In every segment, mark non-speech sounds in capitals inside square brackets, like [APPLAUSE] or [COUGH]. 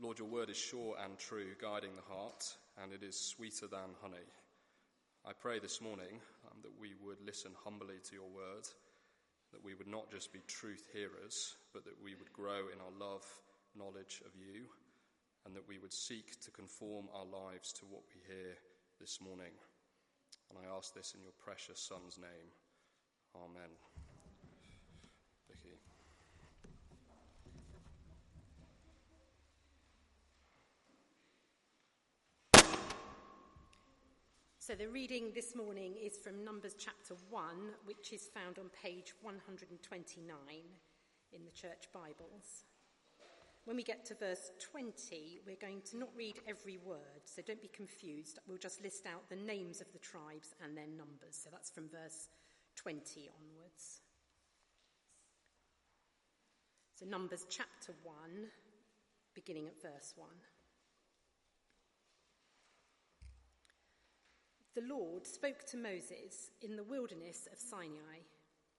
Lord, your word is sure and true, guiding the heart, and it is sweeter than honey. I pray this morning um, that we would listen humbly to your word, that we would not just be truth hearers, but that we would grow in our love, knowledge of you, and that we would seek to conform our lives to what we hear this morning. And I ask this in your precious Son's name. Amen. Vicky. So the reading this morning is from Numbers chapter 1, which is found on page 129 in the church Bibles. When we get to verse 20, we're going to not read every word, so don't be confused. We'll just list out the names of the tribes and their numbers. So that's from verse 20 onwards. So, Numbers chapter 1, beginning at verse 1. The Lord spoke to Moses in the wilderness of Sinai,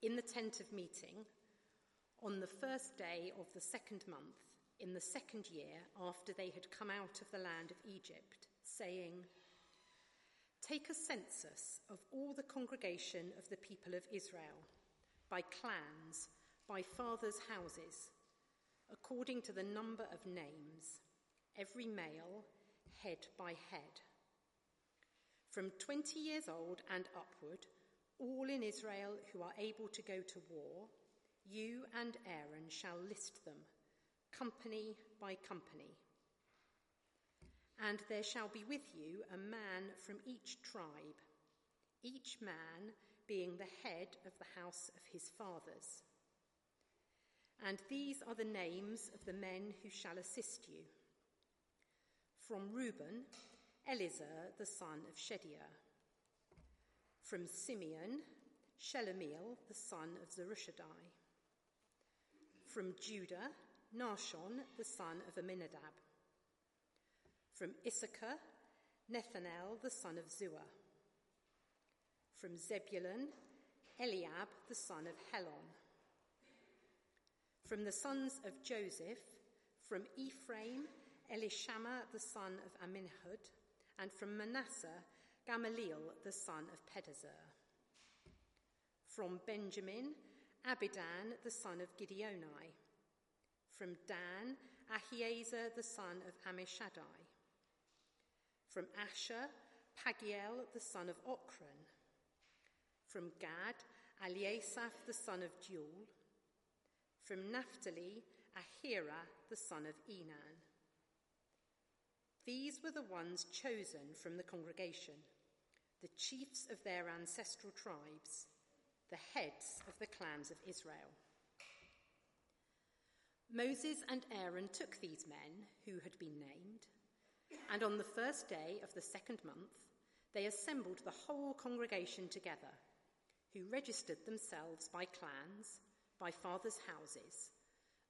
in the tent of meeting, on the first day of the second month, in the second year after they had come out of the land of Egypt, saying, Take a census of all the congregation of the people of Israel, by clans, by fathers' houses, according to the number of names, every male, head by head from 20 years old and upward, all in Israel who are able to go to war, you and Aaron shall list them, company by company. And there shall be with you a man from each tribe, each man being the head of the house of his fathers. And these are the names of the men who shall assist you. From Reuben, Elizur the son of Shedeur. From Simeon, Shelumiel the son of Zurishaddai. From Judah, Nahshon the son of Amminadab. From Issachar, Nethanel the son of Zuar. From Zebulun, Eliab the son of Helon. From the sons of Joseph, from Ephraim, Elishama the son of Ammihud and from Manasseh, Gamaliel the son of Pedahzur. From Benjamin, Abidan the son of Gideoni. From Dan, Ahiezer the son of Ammishaddai. From Asher, Pagiel the son of Ochran. From Gad, Eliasaph the son of Deuel. From Naphtali, Ahira the son of Enan. These were the ones chosen from the congregation, the chiefs of their ancestral tribes, the heads of the clans of Israel. Moses and Aaron took these men who had been named, and on the first day of the second month, they assembled the whole congregation together, who registered themselves by clans, by fathers' houses,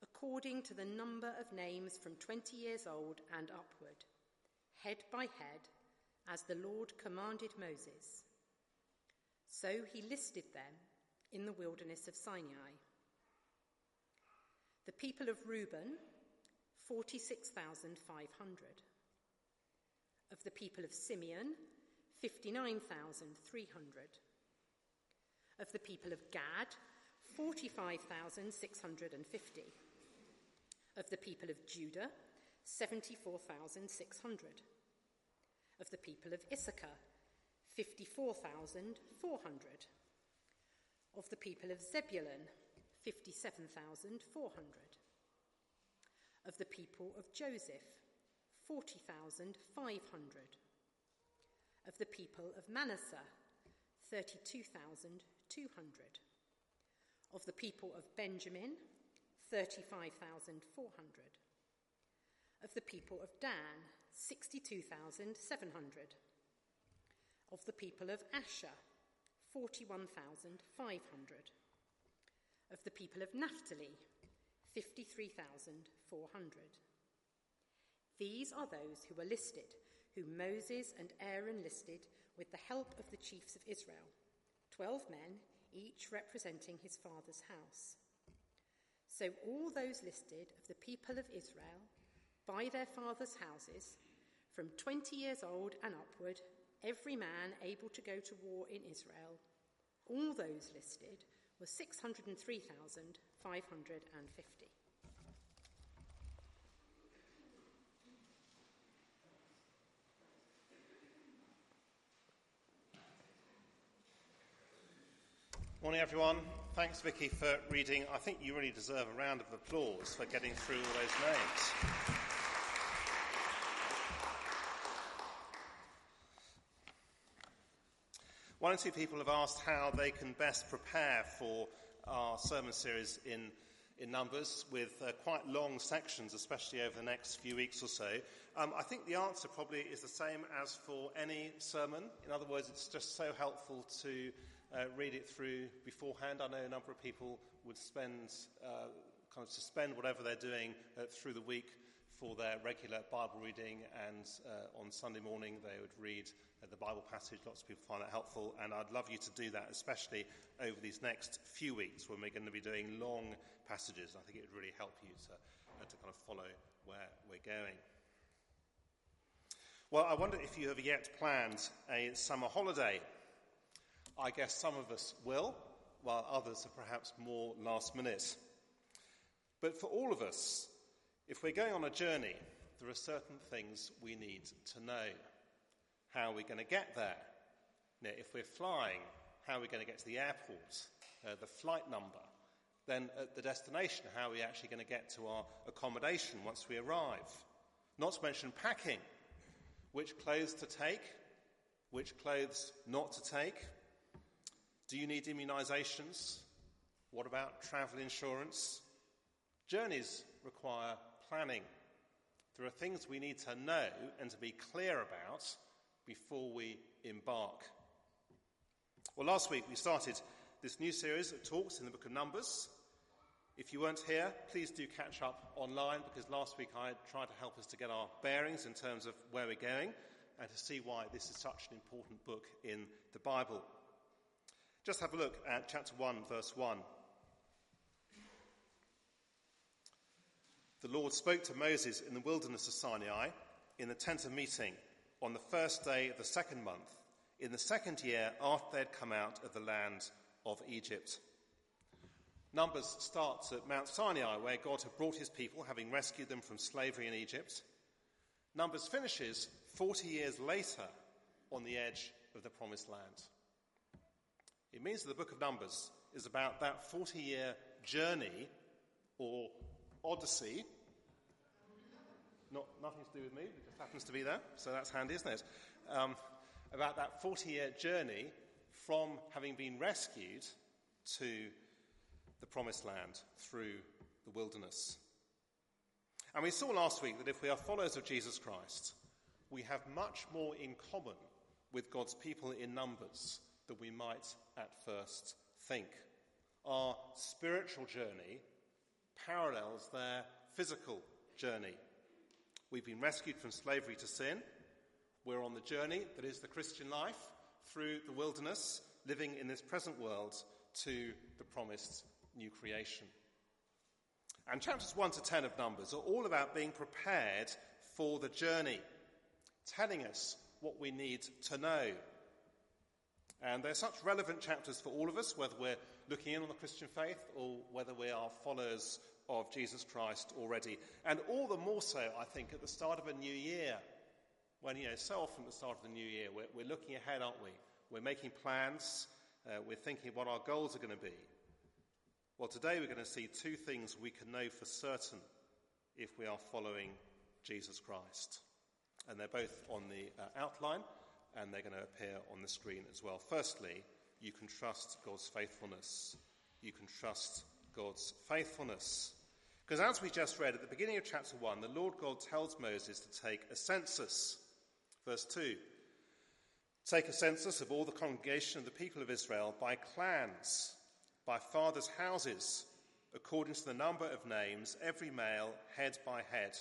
according to the number of names from 20 years old and upward head by head, as the Lord commanded Moses. So he listed them in the wilderness of Sinai. The people of Reuben, 46,500. Of the people of Simeon, 59,300. Of the people of Gad, 45,650. Of the people of Judah, 74,600. Of the people of Issachar, 54,400. Of the people of Zebulun, 57,400. Of the people of Joseph, 40,500. Of the people of Manasseh, 32,200. Of the people of Benjamin, 35,400 of the people of Dan, 62,700. Of the people of Asher, 41,500. Of the people of Naphtali, 53,400. These are those who were listed, whom Moses and Aaron listed with the help of the chiefs of Israel, twelve men, each representing his father's house. So all those listed of the people of Israel by their fathers' houses, from 20 years old and upward, every man able to go to war in Israel. All those listed were 603,550. Morning, everyone. Thanks, Vicky, for reading. I think you really deserve a round of applause for getting through all those names. One or two people have asked how they can best prepare for our sermon series in, in Numbers with uh, quite long sections, especially over the next few weeks or so. Um, I think the answer probably is the same as for any sermon. In other words, it's just so helpful to uh, read it through beforehand. I know a number of people would spend, uh, kind of suspend whatever they're doing uh, through the week for their regular Bible reading, and uh, on Sunday morning they would read uh, the Bible passage. Lots of people find that helpful, and I'd love you to do that, especially over these next few weeks when we're going to be doing long passages. I think it would really help you to, uh, to kind of follow where we're going. Well, I wonder if you have yet planned a summer holiday. I guess some of us will, while others are perhaps more last minute. But for all of us, if we're going on a journey, there are certain things we need to know. How are we going to get there? Now, if we're flying, how are we going to get to the airport? Uh, the flight number. Then at the destination, how are we actually going to get to our accommodation once we arrive? Not to mention packing. Which clothes to take? Which clothes not to take? Do you need immunisations? What about travel insurance? Journeys require planning. There are things we need to know and to be clear about before we embark. Well, last week we started this new series of talks in the book of Numbers. If you weren't here, please do catch up online because last week I tried to help us to get our bearings in terms of where we're going and to see why this is such an important book in the Bible. Just have a look at chapter 1, verse 1. The Lord spoke to Moses in the wilderness of Sinai in the tent of meeting on the first day of the second month, in the second year after they had come out of the land of Egypt. Numbers starts at Mount Sinai, where God had brought his people, having rescued them from slavery in Egypt. Numbers finishes 40 years later on the edge of the promised land. It means that the book of Numbers is about that 40 year journey or odyssey. Not, nothing to do with me, it just happens to be there, so that's handy, isn't it? Um, about that 40 year journey from having been rescued to the promised land through the wilderness. And we saw last week that if we are followers of Jesus Christ, we have much more in common with God's people in numbers than we might at first think. Our spiritual journey parallels their physical journey. We've been rescued from slavery to sin. We're on the journey that is the Christian life through the wilderness, living in this present world to the promised new creation. And chapters 1 to 10 of Numbers are all about being prepared for the journey, telling us what we need to know and they're such relevant chapters for all of us, whether we're looking in on the Christian faith or whether we are followers of Jesus Christ already. And all the more so, I think, at the start of a new year, when, you know, so often at the start of the new year, we're, we're looking ahead, aren't we? We're making plans, uh, we're thinking what our goals are going to be. Well, today we're going to see two things we can know for certain if we are following Jesus Christ. And they're both on the uh, outline and they're going to appear on the screen as well. Firstly, you can trust God's faithfulness. You can trust God's faithfulness. Because as we just read at the beginning of chapter 1, the Lord God tells Moses to take a census. Verse 2 Take a census of all the congregation of the people of Israel by clans, by fathers' houses, according to the number of names, every male, head by head,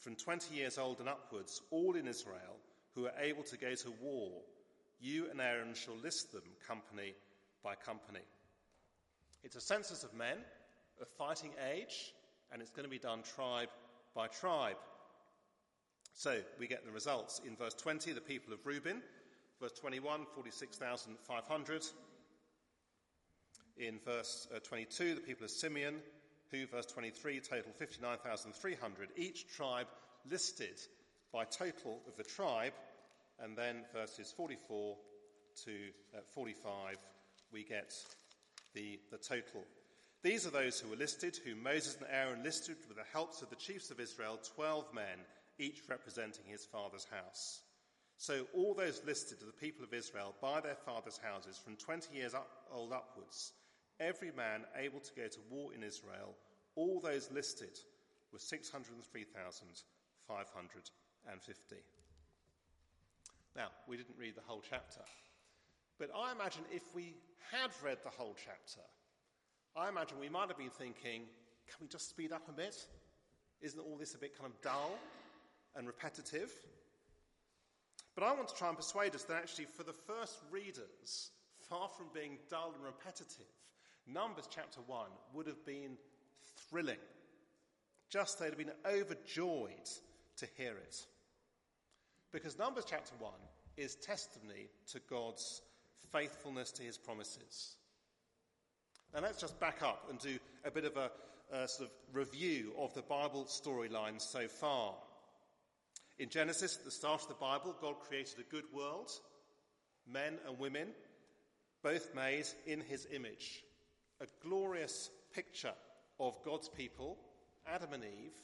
from 20 years old and upwards, all in Israel who are able to go to war, you and Aaron shall list them company by company. It's a census of men of fighting age, and it's going to be done tribe by tribe. So we get the results in verse 20, the people of Reuben. Verse 21, 46,500. In verse uh, 22, the people of Simeon, who, verse 23, total 59,300. Each tribe listed by total of the tribe. And then verses 44 to uh, 45, we get the, the total. These are those who were listed, whom Moses and Aaron listed with the helps of the chiefs of Israel, 12 men, each representing his father's house. So all those listed of the people of Israel by their father's houses from 20 years up, old upwards, every man able to go to war in Israel, all those listed were 603,550. Now, we didn't read the whole chapter, but I imagine if we had read the whole chapter, I imagine we might have been thinking, can we just speed up a bit? Isn't all this a bit kind of dull and repetitive? But I want to try and persuade us that actually, for the first readers, far from being dull and repetitive, Numbers chapter 1 would have been thrilling. Just they'd have been overjoyed to hear it. Because Numbers chapter 1 is testimony to God's faithfulness to his promises. Now let's just back up and do a bit of a, a sort of review of the Bible storyline so far. In Genesis, at the start of the Bible, God created a good world, men and women, both made in his image. A glorious picture of God's people, Adam and Eve,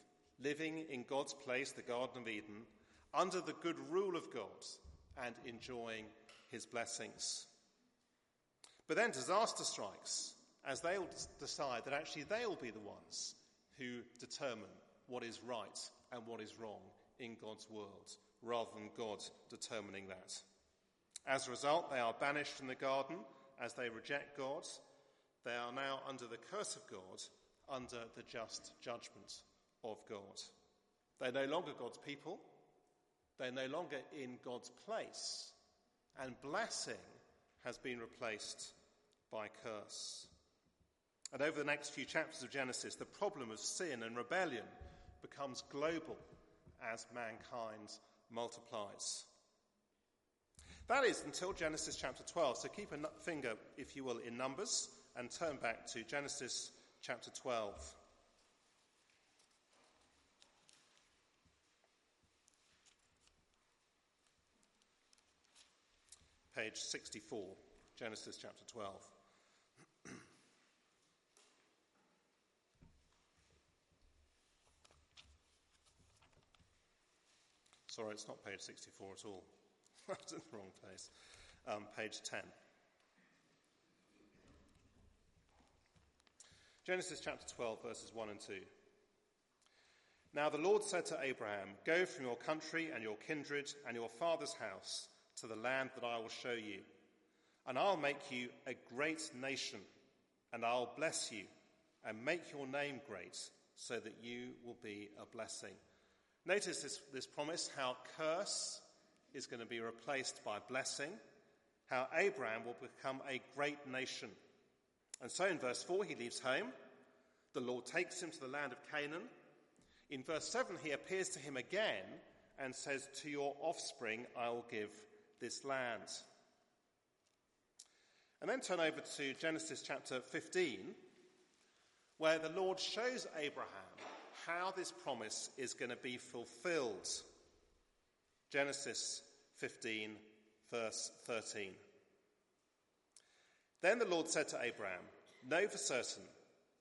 living in God's place, the Garden of Eden, under the good rule of God and enjoying his blessings. But then disaster strikes as they decide that actually they'll be the ones who determine what is right and what is wrong in God's world, rather than God determining that. As a result, they are banished from the garden as they reject God. They are now under the curse of God, under the just judgment of God. They're no longer God's people. They're no longer in God's place. And blessing has been replaced by curse. And over the next few chapters of Genesis, the problem of sin and rebellion becomes global as mankind multiplies. That is until Genesis chapter 12. So keep a finger, if you will, in Numbers and turn back to Genesis chapter 12. Page 64, Genesis chapter 12. [CLEARS THROAT] Sorry, it's not page 64 at all. [LAUGHS] I was in the wrong place. Um, page 10. Genesis chapter 12, verses 1 and 2. Now the Lord said to Abraham, Go from your country and your kindred and your father's house to the land that I will show you. And I'll make you a great nation, and I'll bless you and make your name great, so that you will be a blessing. Notice this, this promise how curse is going to be replaced by blessing, how Abraham will become a great nation. And so in verse 4, he leaves home. The Lord takes him to the land of Canaan. In verse 7, he appears to him again and says, To your offspring I will give this land. And then turn over to Genesis chapter 15, where the Lord shows Abraham how this promise is going to be fulfilled. Genesis 15, verse 13. Then the Lord said to Abraham, Know for certain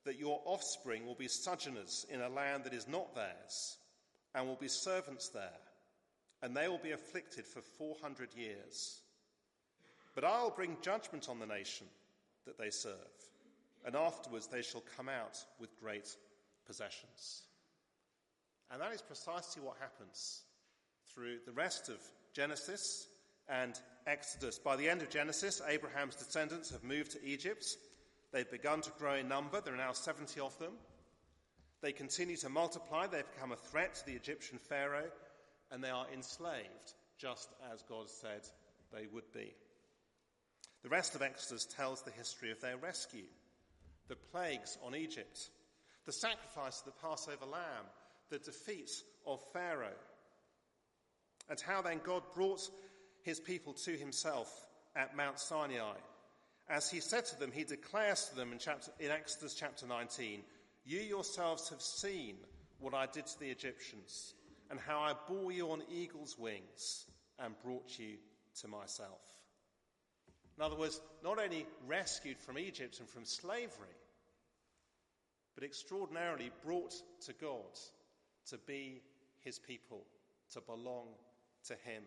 that your offspring will be sojourners in a land that is not theirs, and will be servants there, and they will be afflicted for 400 years. But I'll bring judgment on the nation that they serve, and afterwards they shall come out with great possessions. And that is precisely what happens through the rest of Genesis and Exodus. By the end of Genesis, Abraham's descendants have moved to Egypt. They've begun to grow in number. There are now 70 of them. They continue to multiply. They've become a threat to the Egyptian Pharaoh, and they are enslaved, just as God said they would be. The rest of Exodus tells the history of their rescue, the plagues on Egypt, the sacrifice of the Passover lamb, the defeat of Pharaoh, and how then God brought his people to himself at Mount Sinai. As he said to them, he declares to them in, chapter, in Exodus chapter 19, You yourselves have seen what I did to the Egyptians, and how I bore you on eagle's wings and brought you to myself. In other words, not only rescued from Egypt and from slavery, but extraordinarily brought to God to be his people, to belong to him.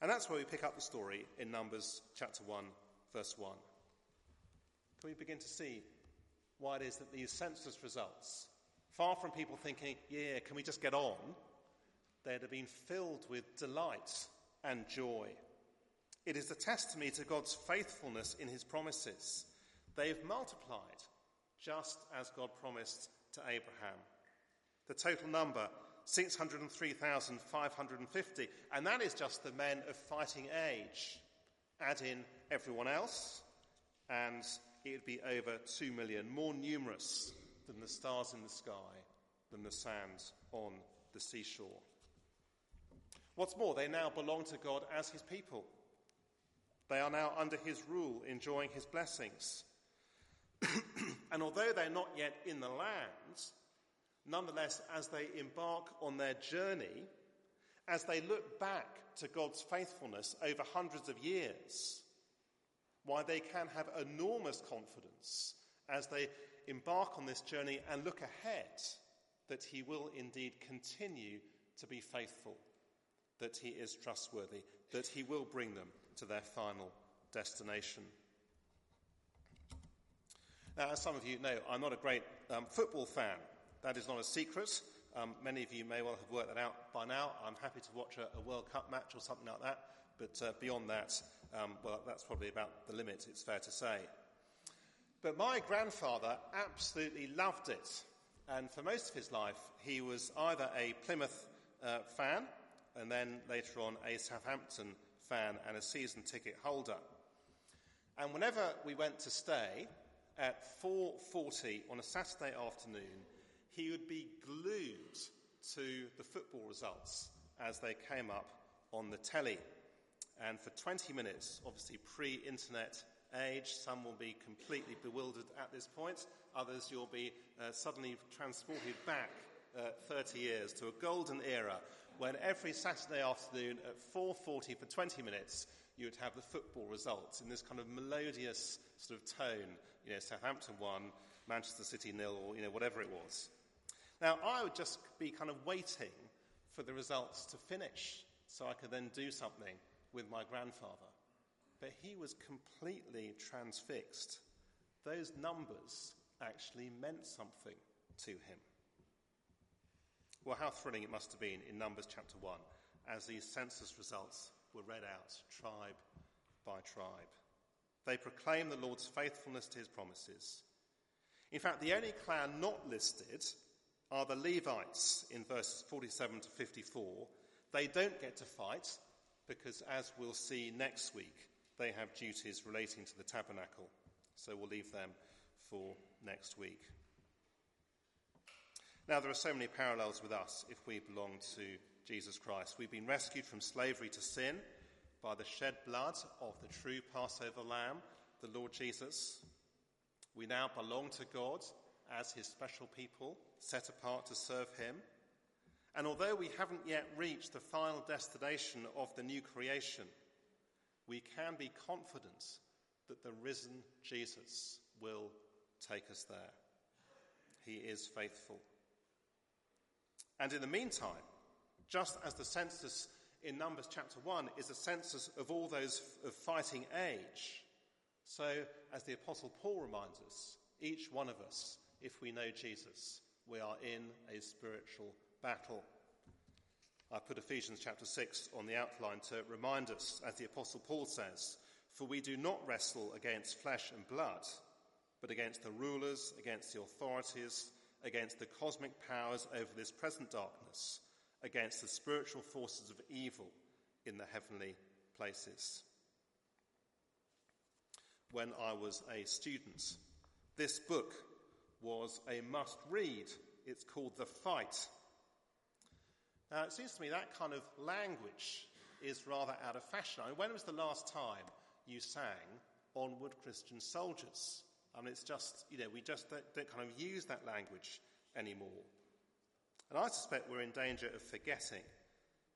And that's where we pick up the story in Numbers chapter 1, verse 1. Can we begin to see why it is that these census results, far from people thinking, yeah, can we just get on, they'd have been filled with delight and joy. It is a testimony to God's faithfulness in his promises. They've multiplied just as God promised to Abraham. The total number 603,550, and that is just the men of fighting age. Add in everyone else, and it would be over 2 million, more numerous than the stars in the sky, than the sands on the seashore. What's more, they now belong to God as his people. They are now under his rule, enjoying his blessings. [CLEARS THROAT] and although they're not yet in the land, Nonetheless, as they embark on their journey, as they look back to God's faithfulness over hundreds of years, why they can have enormous confidence as they embark on this journey and look ahead that He will indeed continue to be faithful, that He is trustworthy, that He will bring them to their final destination. Now, as some of you know, I'm not a great um, football fan. That is not a secret. Um, many of you may well have worked that out by now. I'm happy to watch a, a World Cup match or something like that, but uh, beyond that, um, well, that's probably about the limit, it's fair to say. But my grandfather absolutely loved it, and for most of his life, he was either a Plymouth uh, fan and then later on a Southampton fan and a season ticket holder. And whenever we went to stay at 4:40 on a Saturday afternoon, he would be glued to the football results as they came up on the telly. And for 20 minutes, obviously pre internet age, some will be completely bewildered at this point, others you'll be uh, suddenly transported back uh, 30 years to a golden era when every Saturday afternoon at 4:40 for 20 minutes you would have the football results in this kind of melodious sort of tone, you know, Southampton won, Manchester City nil, or you know, whatever it was. Now, I would just be kind of waiting for the results to finish so I could then do something with my grandfather. But he was completely transfixed. Those numbers actually meant something to him. Well, how thrilling it must have been in Numbers chapter 1 as these census results were read out tribe by tribe. They proclaim the Lord's faithfulness to his promises. In fact, the only clan not listed are the Levites in verses 47 to 54. They don't get to fight because, as we'll see next week, they have duties relating to the tabernacle. So we'll leave them for next week. Now, there are so many parallels with us if we belong to Jesus Christ. We've been rescued from slavery to sin by the shed blood of the true Passover lamb, the Lord Jesus. We now belong to God as his special people, set apart to serve him. And although we haven't yet reached the final destination of the new creation, we can be confident that the risen Jesus will take us there. He is faithful. And in the meantime, just as the census in Numbers chapter 1 is a census of all those of fighting age, so as the Apostle Paul reminds us, each one of us if we know Jesus, we are in a spiritual battle. I put Ephesians chapter 6 on the outline to remind us, as the Apostle Paul says, For we do not wrestle against flesh and blood, but against the rulers, against the authorities, against the cosmic powers over this present darkness, against the spiritual forces of evil in the heavenly places. When I was a student, this book was a must read. It's called The Fight. Now, it seems to me that kind of language is rather out of fashion. I mean, when was the last time you sang Onward Christian Soldiers? I mean, it's just, you know, we just don't, don't kind of use that language anymore. And I suspect we're in danger of forgetting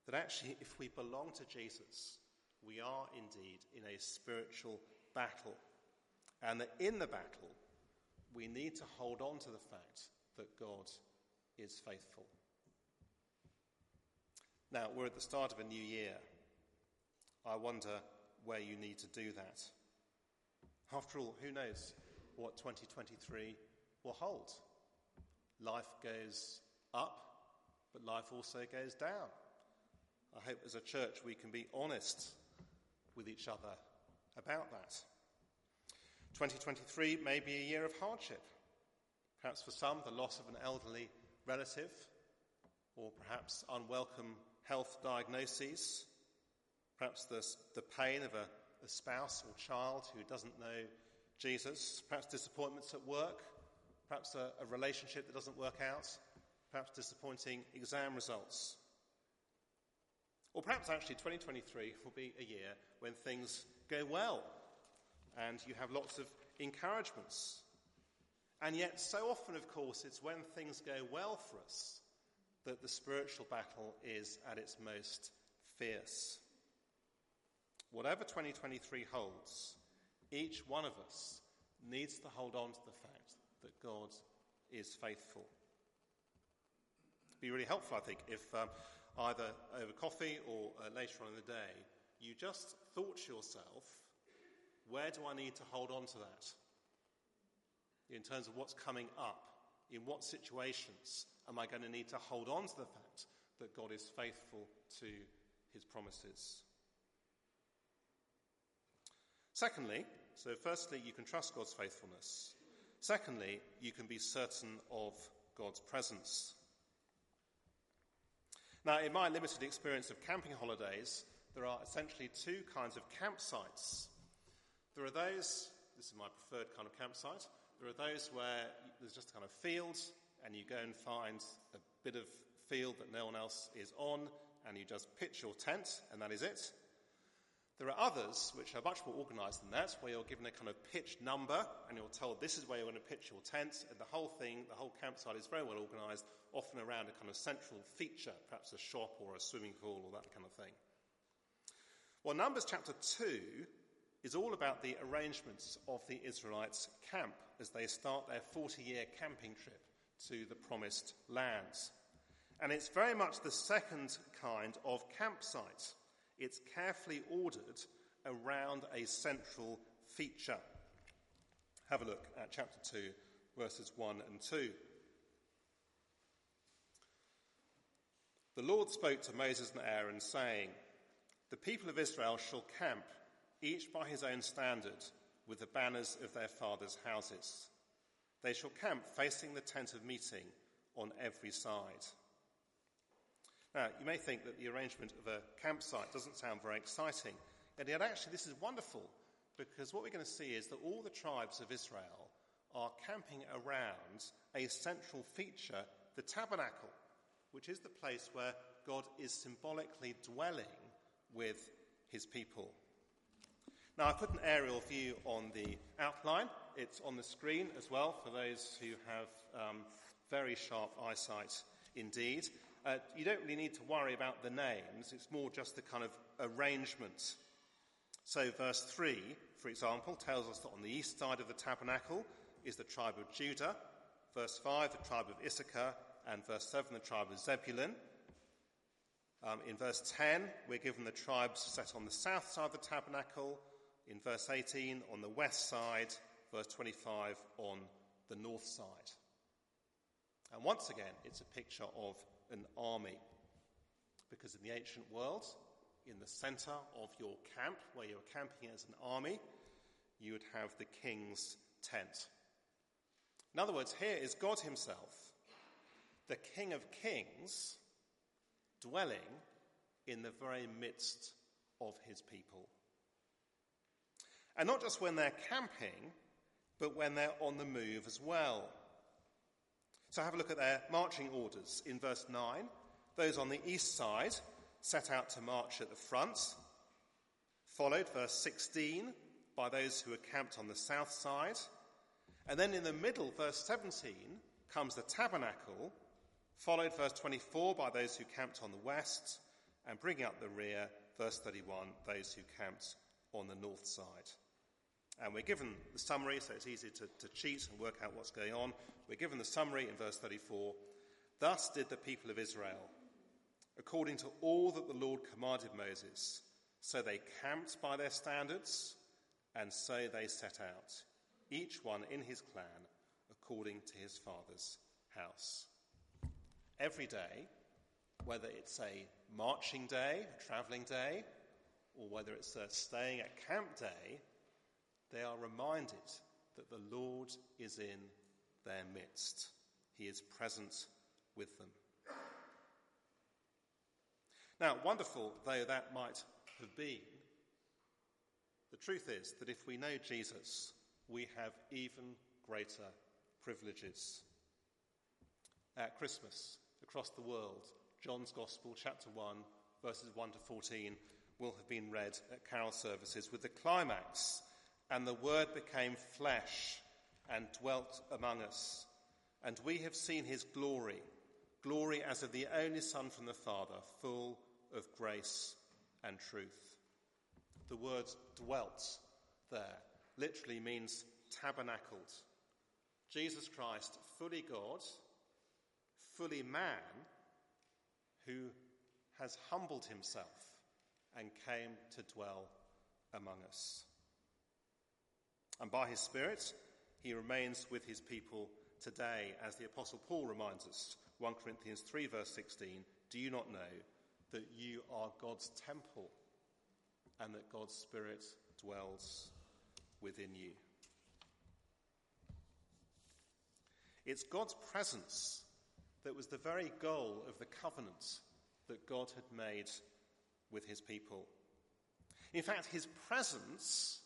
that actually, if we belong to Jesus, we are indeed in a spiritual battle. And that in the battle, we need to hold on to the fact that God is faithful. Now, we're at the start of a new year. I wonder where you need to do that. After all, who knows what 2023 will hold? Life goes up, but life also goes down. I hope as a church we can be honest with each other about that. 2023 may be a year of hardship. Perhaps for some, the loss of an elderly relative, or perhaps unwelcome health diagnoses, perhaps the, the pain of a, a spouse or child who doesn't know Jesus, perhaps disappointments at work, perhaps a, a relationship that doesn't work out, perhaps disappointing exam results. Or perhaps actually 2023 will be a year when things go well and you have lots of encouragements. And yet, so often, of course, it's when things go well for us that the spiritual battle is at its most fierce. Whatever 2023 holds, each one of us needs to hold on to the fact that God is faithful. It'd be really helpful, I think, if um, either over coffee or uh, later on in the day, you just thought to yourself, where do I need to hold on to that? In terms of what's coming up, in what situations am I going to need to hold on to the fact that God is faithful to his promises? Secondly, so firstly, you can trust God's faithfulness. Secondly, you can be certain of God's presence. Now, in my limited experience of camping holidays, there are essentially two kinds of campsites. There are those, this is my preferred kind of campsite, there are those where there's just a kind of field and you go and find a bit of field that no one else is on and you just pitch your tent and that is it. There are others which are much more organised than that, where you're given a kind of pitch number and you're told this is where you're going to pitch your tent, and the whole thing, the whole campsite is very well organised, often around a kind of central feature, perhaps a shop or a swimming pool or that kind of thing. Well, Numbers chapter 2 is all about the arrangements of the Israelites' camp as they start their 40 year camping trip to the promised lands. And it's very much the second kind of campsite. It's carefully ordered around a central feature. Have a look at chapter 2, verses 1 and 2. The Lord spoke to Moses and Aaron, saying, The people of Israel shall camp each by his own standard, with the banners of their fathers' houses. They shall camp facing the tent of meeting on every side. Now, you may think that the arrangement of a campsite doesn't sound very exciting, and yet actually this is wonderful because what we're going to see is that all the tribes of Israel are camping around a central feature, the tabernacle, which is the place where God is symbolically dwelling with his people. Now, I put an aerial view on the outline. It's on the screen as well for those who have um, very sharp eyesight indeed. Uh, you don't really need to worry about the names, it's more just the kind of arrangement. So, verse 3, for example, tells us that on the east side of the tabernacle is the tribe of Judah, verse 5, the tribe of Issachar, and verse 7, the tribe of Zebulun. Um, in verse 10, we're given the tribes set on the south side of the tabernacle, in verse 18 on the west side, verse 25 on the north side. And once again, it's a picture of an army. Because in the ancient world, in the center of your camp, where you're camping as an army, you would have the king's tent. In other words, here is God Himself, the King of Kings, dwelling in the very midst of His people. And not just when they're camping, but when they're on the move as well. So have a look at their marching orders in verse 9. Those on the east side set out to march at the front, followed, verse 16, by those who are camped on the south side. And then in the middle, verse 17, comes the tabernacle, followed, verse 24, by those who camped on the west, and bringing up the rear, verse 31, those who camped on the north side. And we're given the summary, so it's easy to, to cheat and work out what's going on. We're given the summary in verse 34. Thus did the people of Israel, according to all that the Lord commanded Moses. So they camped by their standards, and so they set out, each one in his clan, according to his father's house. Every day, whether it's a marching day, a travelling day, or whether it's a staying at camp day, they are reminded that the Lord is in their midst. He is present with them. Now, wonderful though that might have been, the truth is that if we know Jesus, we have even greater privileges. At Christmas, across the world, John's Gospel, chapter 1, verses 1 to 14, will have been read at carol services with the climax and the Word became flesh and dwelt among us. And we have seen his glory, glory as of the only Son from the Father, full of grace and truth. The word dwelt there literally means tabernacled. Jesus Christ, fully God, fully man, who has humbled himself and came to dwell among us. And by his Spirit, he remains with his people today, as the Apostle Paul reminds us. 1 Corinthians 3, verse 16 Do you not know that you are God's temple and that God's Spirit dwells within you? It's God's presence that was the very goal of the covenant that God had made with his people. In fact, his presence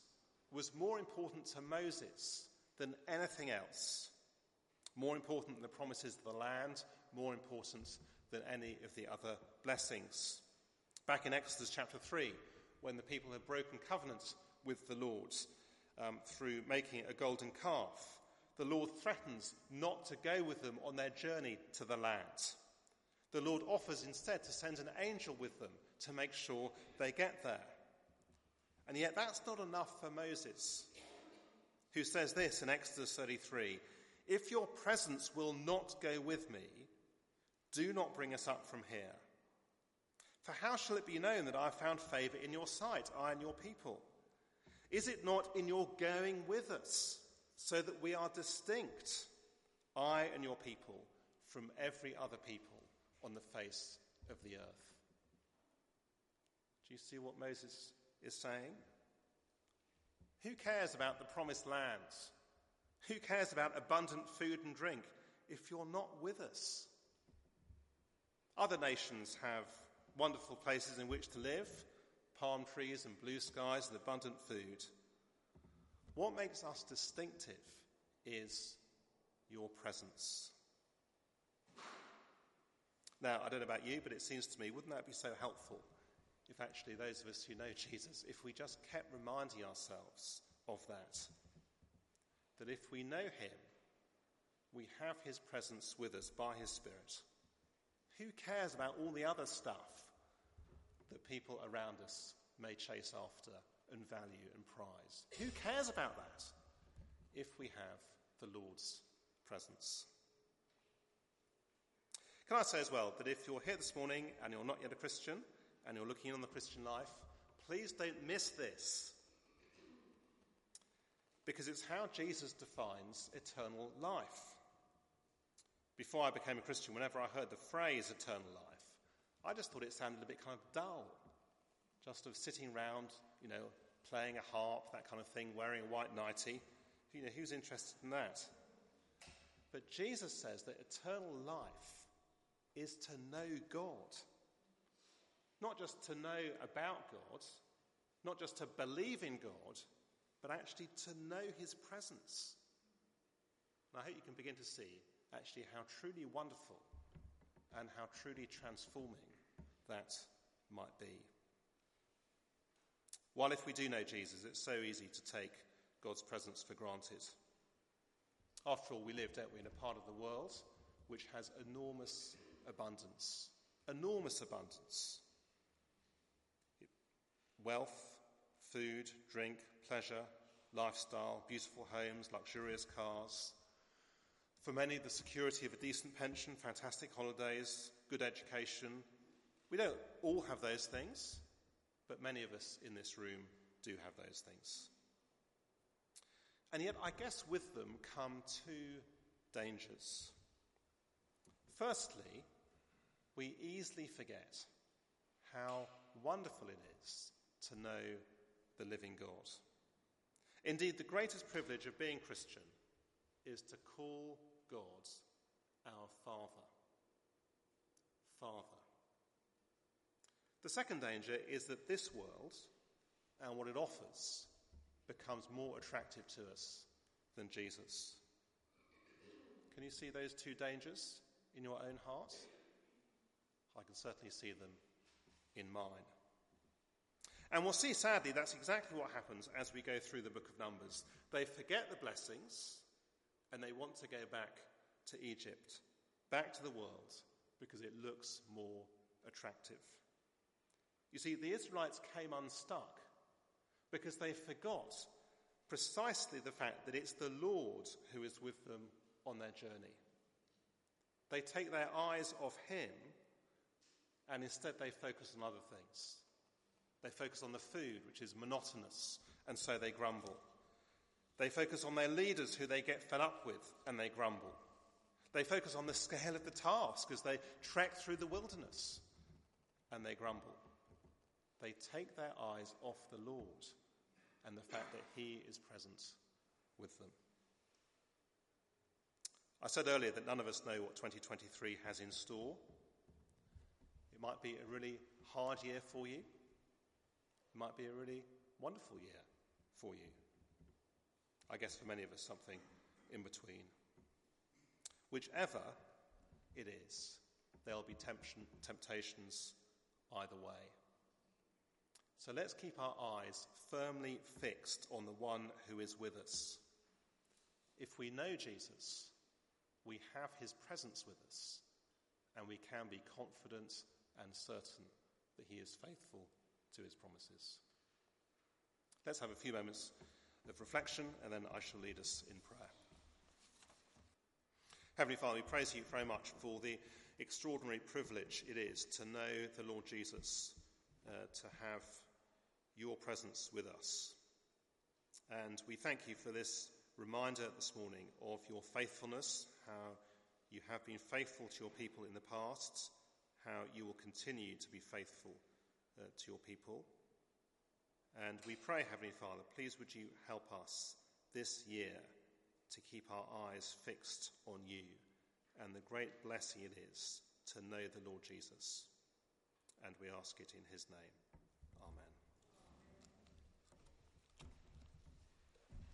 was more important to Moses than anything else. More important than the promises of the land, more important than any of the other blessings. Back in Exodus chapter 3, when the people had broken covenants with the Lord um, through making a golden calf, the Lord threatens not to go with them on their journey to the land. The Lord offers instead to send an angel with them to make sure they get there. And yet that's not enough for Moses, who says this in Exodus 33 If your presence will not go with me, do not bring us up from here. For how shall it be known that I have found favour in your sight, I and your people? Is it not in your going with us, so that we are distinct, I and your people, from every other people on the face of the earth? Do you see what Moses is saying. Who cares about the promised lands? Who cares about abundant food and drink if you're not with us? Other nations have wonderful places in which to live, palm trees and blue skies and abundant food. What makes us distinctive is your presence. Now, I don't know about you, but it seems to me, wouldn't that be so helpful if actually those of us who know Jesus, if we just kept reminding ourselves of that, that if we know him, we have his presence with us by his Spirit. Who cares about all the other stuff that people around us may chase after and value and prize? Who cares about that if we have the Lord's presence? Can I say as well that if you're here this morning and you're not yet a Christian, and you're looking on the Christian life, please don't miss this. Because it's how Jesus defines eternal life. Before I became a Christian, whenever I heard the phrase eternal life, I just thought it sounded a bit kind of dull. Just of sitting around, you know, playing a harp, that kind of thing, wearing a white nightie. You know, who's interested in that? But Jesus says that eternal life is to know God. Not just to know about God, not just to believe in God, but actually to know his presence. And I hope you can begin to see actually how truly wonderful and how truly transforming that might be. While if we do know Jesus, it's so easy to take God's presence for granted. After all, we live, don't we, in a part of the world which has enormous abundance. Enormous abundance. Wealth, food, drink, pleasure, lifestyle, beautiful homes, luxurious cars. For many, the security of a decent pension, fantastic holidays, good education. We don't all have those things, but many of us in this room do have those things. And yet, I guess with them come two dangers. Firstly, we easily forget how wonderful it is to know the living God. Indeed, the greatest privilege of being Christian is to call God our Father. Father. The second danger is that this world and what it offers becomes more attractive to us than Jesus. Can you see those two dangers in your own heart? I can certainly see them in mine. And we'll see, sadly, that's exactly what happens as we go through the book of Numbers. They forget the blessings and they want to go back to Egypt, back to the world, because it looks more attractive. You see, the Israelites came unstuck because they forgot precisely the fact that it's the Lord who is with them on their journey. They take their eyes off Him and instead they focus on other things. They focus on the food, which is monotonous, and so they grumble. They focus on their leaders, who they get fed up with, and they grumble. They focus on the scale of the task as they trek through the wilderness, and they grumble. They take their eyes off the Lord and the fact that He is present with them. I said earlier that none of us know what 2023 has in store. It might be a really hard year for you. Might be a really wonderful year for you. I guess for many of us, something in between. Whichever it is, there'll be temptation, temptations either way. So let's keep our eyes firmly fixed on the one who is with us. If we know Jesus, we have his presence with us, and we can be confident and certain that he is faithful to his promises. Let's have a few moments of reflection, and then I shall lead us in prayer. Heavenly Father, we praise you very much for the extraordinary privilege it is to know the Lord Jesus, uh, to have your presence with us. And we thank you for this reminder this morning of your faithfulness, how you have been faithful to your people in the past, how you will continue to be faithful uh, to your people. And we pray, Heavenly Father, please would you help us this year to keep our eyes fixed on you and the great blessing it is to know the Lord Jesus. And we ask it in his name.